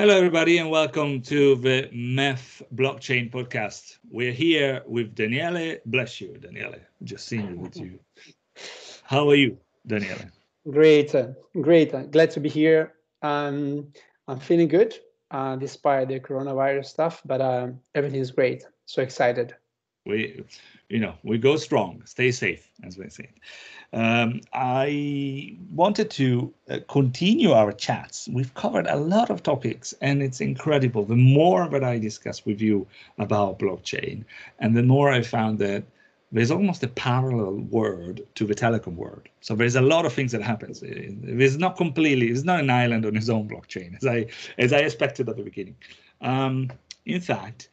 Hello, everybody, and welcome to the MEF Blockchain podcast. We're here with Daniele. Bless you, Daniele. Just seeing you with you. How are you, Daniele? Great, uh, great. Uh, glad to be here. Um, I'm feeling good uh, despite the coronavirus stuff, but everything is great. So excited. We, you know, we go strong. Stay safe, as we say. Um, I wanted to uh, continue our chats. We've covered a lot of topics, and it's incredible. The more that I discuss with you about blockchain, and the more I found that there's almost a parallel world to the telecom world. So there's a lot of things that happens. It's not completely, it's not an island on its own blockchain, as I as I expected at the beginning. Um, in fact,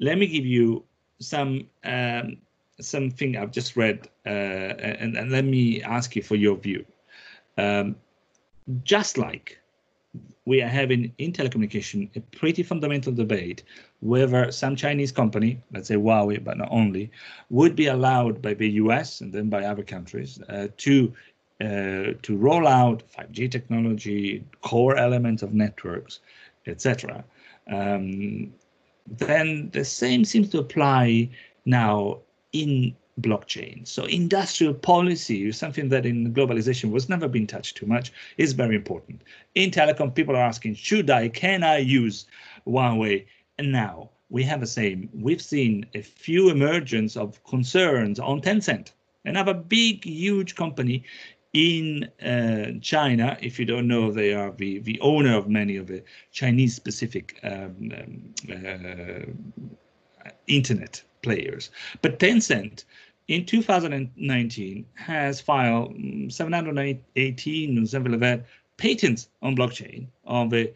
let me give you some um, something I've just read, uh, and, and let me ask you for your view. Um, just like we are having in telecommunication a pretty fundamental debate whether some Chinese company, let's say Huawei, but not only, would be allowed by the US and then by other countries uh, to uh, to roll out 5G technology, core elements of networks, etc. Um, then the same seems to apply now in blockchain. So industrial policy is something that in globalization was never been touched too much, is very important. In telecom, people are asking, should I, can I use Huawei? And now we have the same. We've seen a few emergence of concerns on Tencent, another big, huge company in uh, China. If you don't know, they are the, the owner of many of the Chinese specific um, um, uh, internet players. But Tencent in 2019 has filed 718 something like that patents on blockchain on the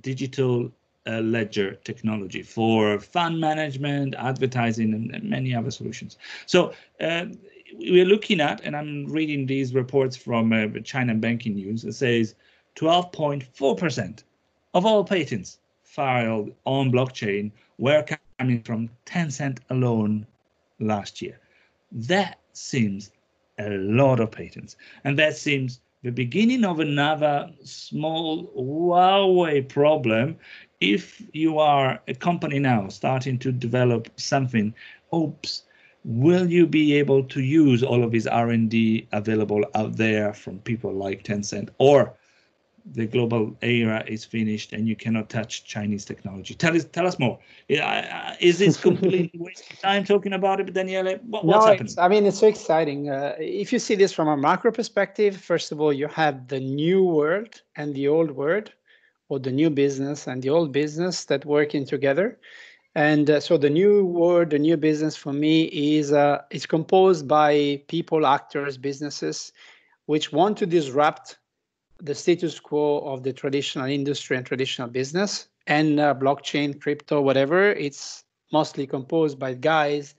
digital uh, ledger technology for fund management, advertising, and, and many other solutions. So uh, we're looking at, and I'm reading these reports from uh, China Banking News. It says 12.4% of all patents filed on blockchain were coming from Tencent alone last year. That seems a lot of patents. And that seems the beginning of another small Huawei problem. If you are a company now starting to develop something, oops, will you be able to use all of these R&D available out there from people like Tencent or the global era is finished and you cannot touch Chinese technology. Tell us, tell us more. Is this completely wasting time talking about it, Daniele? What, what's no, happening? I mean, it's so exciting. Uh, if you see this from a macro perspective, first of all, you have the new world and the old world, or the new business and the old business that working together. And uh, so the new world, the new business for me is uh, is composed by people, actors, businesses, which want to disrupt the status quo of the traditional industry and traditional business and uh, blockchain, crypto, whatever. It's mostly composed by guys.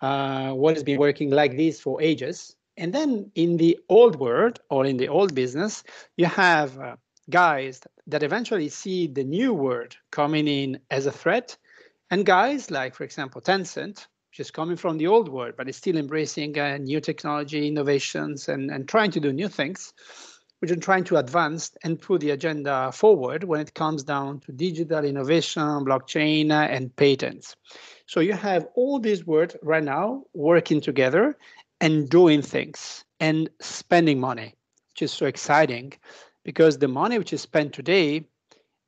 Uh, what has been working like this for ages. And then in the old world or in the old business, you have uh, guys that eventually see the new world coming in as a threat. And guys like, for example, Tencent, which is coming from the old world, but it's still embracing uh, new technology, innovations, and, and trying to do new things, which are trying to advance and put the agenda forward when it comes down to digital innovation, blockchain, uh, and patents. So you have all these words right now working together and doing things and spending money, which is so exciting because the money which is spent today,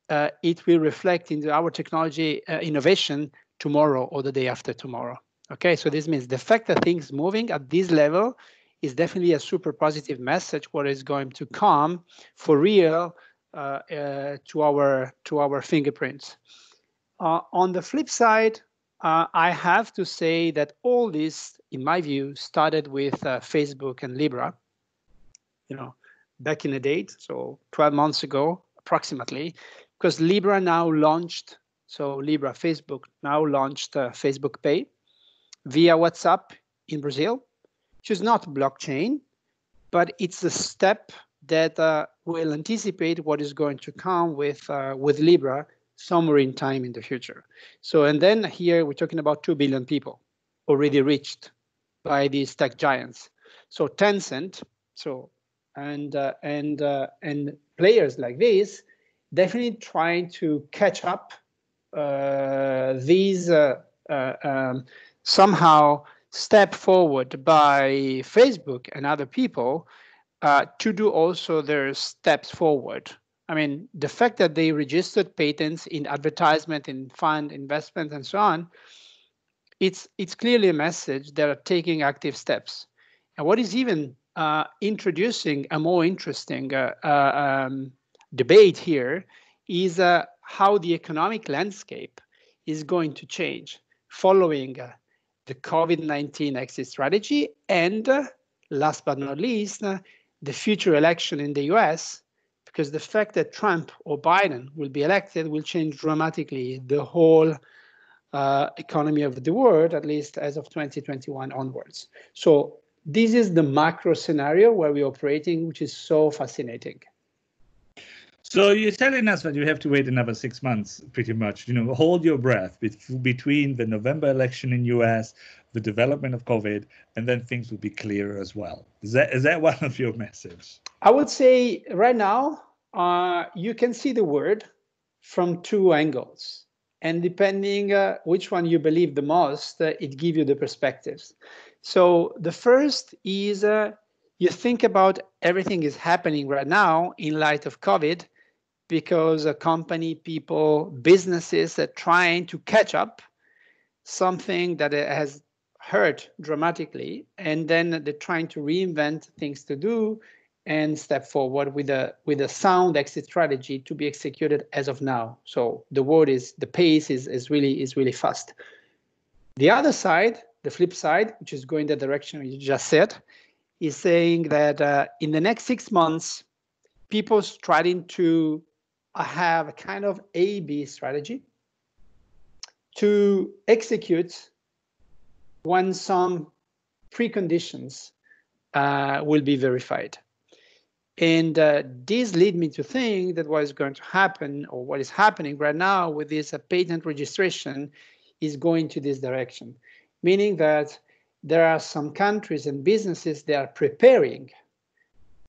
uh, it will reflect into our technology uh, innovation tomorrow or the day after tomorrow. Okay, so this means the fact that things moving at this level is definitely a super positive message what is going to come for real uh, uh, to our to our fingerprints. Uh, on the flip side, uh, I have to say that all this, in my view, started with Facebook and Libra. You know, back in the date, so 12 months ago, approximately, because Libra now launched. So Libra, Facebook now launched uh, Facebook Pay via WhatsApp in Brazil, which is not blockchain, but it's a step that uh, will anticipate what is going to come with uh, with Libra somewhere in time in the future. So, and then here we're talking about 2 billion people already reached by these tech giants. So Tencent, so and uh, and uh, and players like this definitely trying to catch up uh, these uh, uh, um, somehow step forward by Facebook and other people to do also their steps forward. I mean, the fact that they registered patents in advertisement, in fund investment, and so on, it's it's clearly a message that are taking active steps. And what is even uh, introducing a more interesting uh, uh, um, debate here is uh, how the economic landscape is going to change following uh, the COVID-19 exit strategy and uh, last but not least, the future election in the US, because the fact that Trump or Biden will be elected will change dramatically the whole uh, economy of the world, at least as of 2021 onwards. So this is the macro scenario where we're operating, which is so fascinating. So you're telling us that you have to wait another six months, pretty much. You know, hold your breath between the November election in US, the development of COVID, and then things will be clearer as well. Is that is that one of your messages? I would say right now, uh, you can see the word from two angles, and depending uh, which one you believe the most, uh, it gives you the perspectives. So the first is uh, you think about everything is happening right now in light of COVID because a company, people, businesses are trying to catch up something that has hurt dramatically, and then they're trying to reinvent things to do and step forward with a with a sound exit strategy to be executed as of now. So the word is the pace is is really is really fast. The other side the flip side, which is going the direction you just said, is saying that uh, in the next six months, people starting to have a kind of A B strategy to execute when some preconditions uh, will be verified. And uh, this lead me to think that what is going to happen or what is happening right now with this uh, patent registration is going to this direction meaning that there are some countries and businesses that are preparing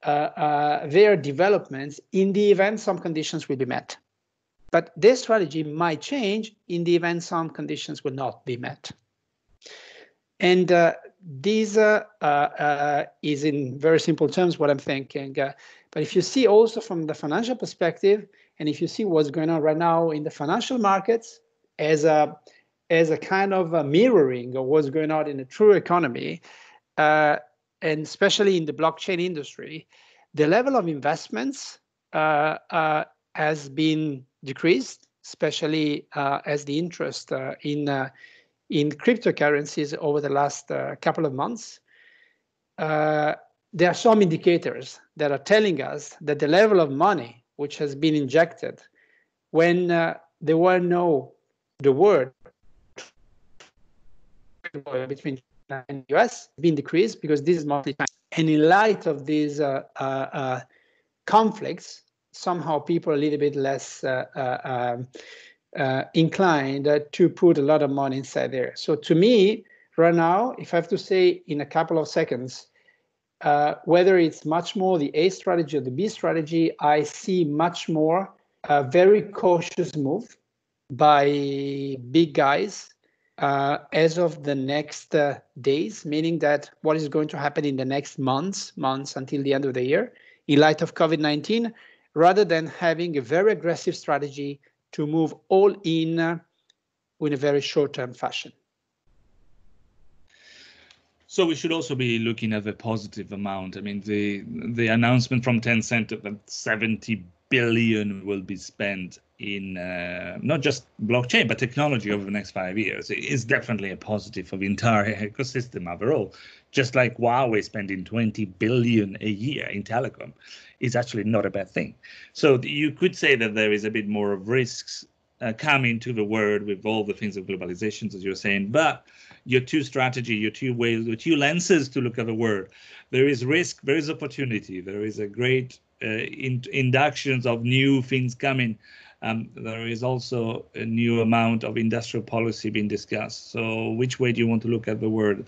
uh, uh, their developments in the event some conditions will be met. But this strategy might change in the event some conditions will not be met. And uh, this uh, uh, uh, is in very simple terms what I'm thinking. but if you see also from the financial perspective, and if you see what's going on right now in the financial markets as a as a kind of a mirroring of what's going on in the true economy, uh, and especially in the blockchain industry, the level of investments uh, uh, has been decreased, especially uh, as the interest uh, in uh, in cryptocurrencies over the last couple of months. there are some indicators that are telling us that the level of money which has been injected when there were no the word between China and the US been decreased because this is mostly China. And in light of these uh, uh, uh, conflicts, somehow people are a little bit less uh, uh, um, uh, inclined to put a lot of money inside there. So to me, right now, if I have to say in a couple of seconds, whether it's much more the A strategy or the B strategy, I see much more a very cautious move by big guys uh, as of the next uh, days, meaning that what is going to happen in the next months, months until the end of the year, in light of COVID-19, rather than having a very aggressive strategy to move all in uh, in a very short-term fashion. So we should also be looking at the positive amount. I mean, the the announcement from Tencent that 70 billion will be spent in uh, not just blockchain but technology over the next five years is definitely a positive for the entire ecosystem overall. Just like Huawei spending 20 billion a year in telecom is actually not a bad thing. So you could say that there is a bit more of risks uh, coming to the world with all the things of globalizations, as you're saying. But your two strategy, your two ways, your two lenses to look at the world. There is risk, there is opportunity, there is a great in, inductions of new things coming um, there is also a new amount of industrial policy being discussed. So which way do you want to look at the world?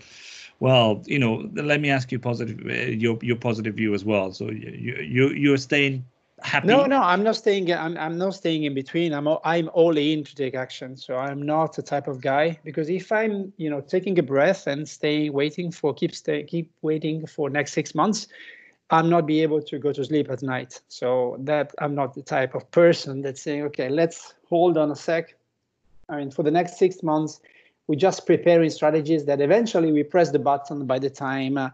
well, you know, let me ask you positive uh, your your positive view as well. So you you you're staying happy. No, no, I'm not staying. I'm I'm not staying in between. I'm I'm all in to take action. So I'm not the type of guy because if I'm you know taking a breath and stay waiting for keep stay keep waiting for next six months, I'm not be able to go to sleep at night. So that I'm not the type of person that's saying, okay, let's hold on a sec. I mean, for the next six months, we're just preparing strategies that eventually we press the button by the time uh,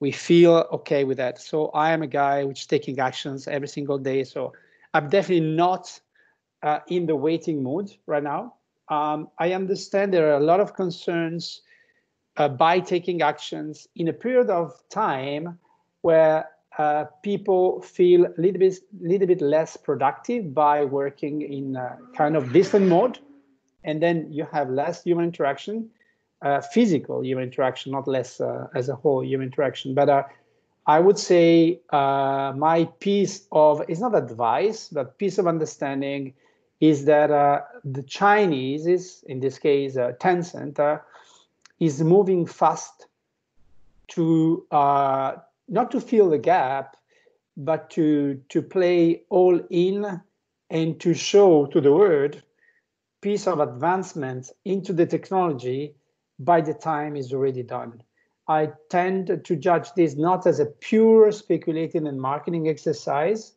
we feel okay with that. So I am a guy which taking actions every single day. So I'm definitely not uh, in the waiting mood right now. Um, I understand there are a lot of concerns uh, by taking actions in a period of time where uh, people feel a little bit, little bit less productive by working in kind of distant mode. And then you have less human interaction uh, physical human interaction, not less uh, as a whole human interaction. But uh, I would say uh, my piece of, it's not advice, but piece of understanding is that uh, the Chinese is, in this case, uh, Tencent, is moving fast to not to fill the gap, but to to play all in and to show to the world piece of advancement into the technology by the time is already done. I tend to judge this not as a pure speculating and marketing exercise,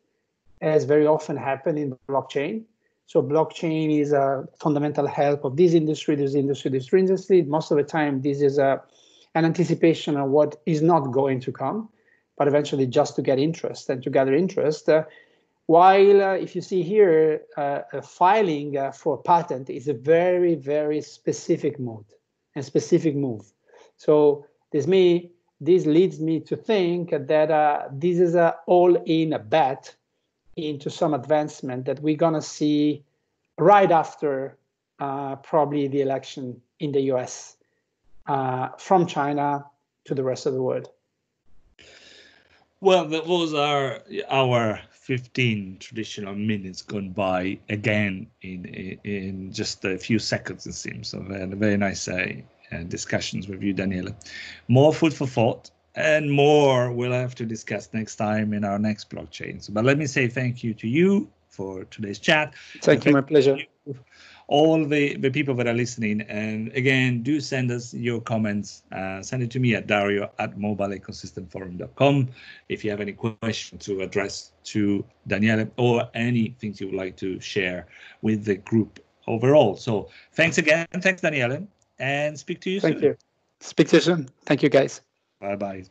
as very often happen in blockchain. So blockchain is a fundamental help of this industry, this industry, this industry. Most of the time, this is a, an anticipation of what is not going to come, but eventually just to get interest and to gather interest. Uh, while uh, if you see here, uh, filing for patent is a very, very specific mode and specific move. So this me this leads me to think that uh, this is a all-in a bet into some advancement that we're gonna see right after uh, probably the election in the U.S. Uh, from China to the rest of the world. Well, that was our our 15 traditional minutes gone by again in in just a few seconds it seems. So a very nice uh, uh, discussions with you Daniele. More food for thought and more we'll have to discuss next time in our next blockchain. So but let me say thank you to you for today's chat. Thank you my pleasure. You all the, the people that are listening. And again, do send us your comments. Uh, send it to me at dario at mobileecosystemforum.com if you have any questions to address to Daniele or anything you would like to share with the group overall. So thanks again. Thanks, Daniele. And speak to you Thank soon. you. Speak to you soon. Thank you, guys. Bye bye.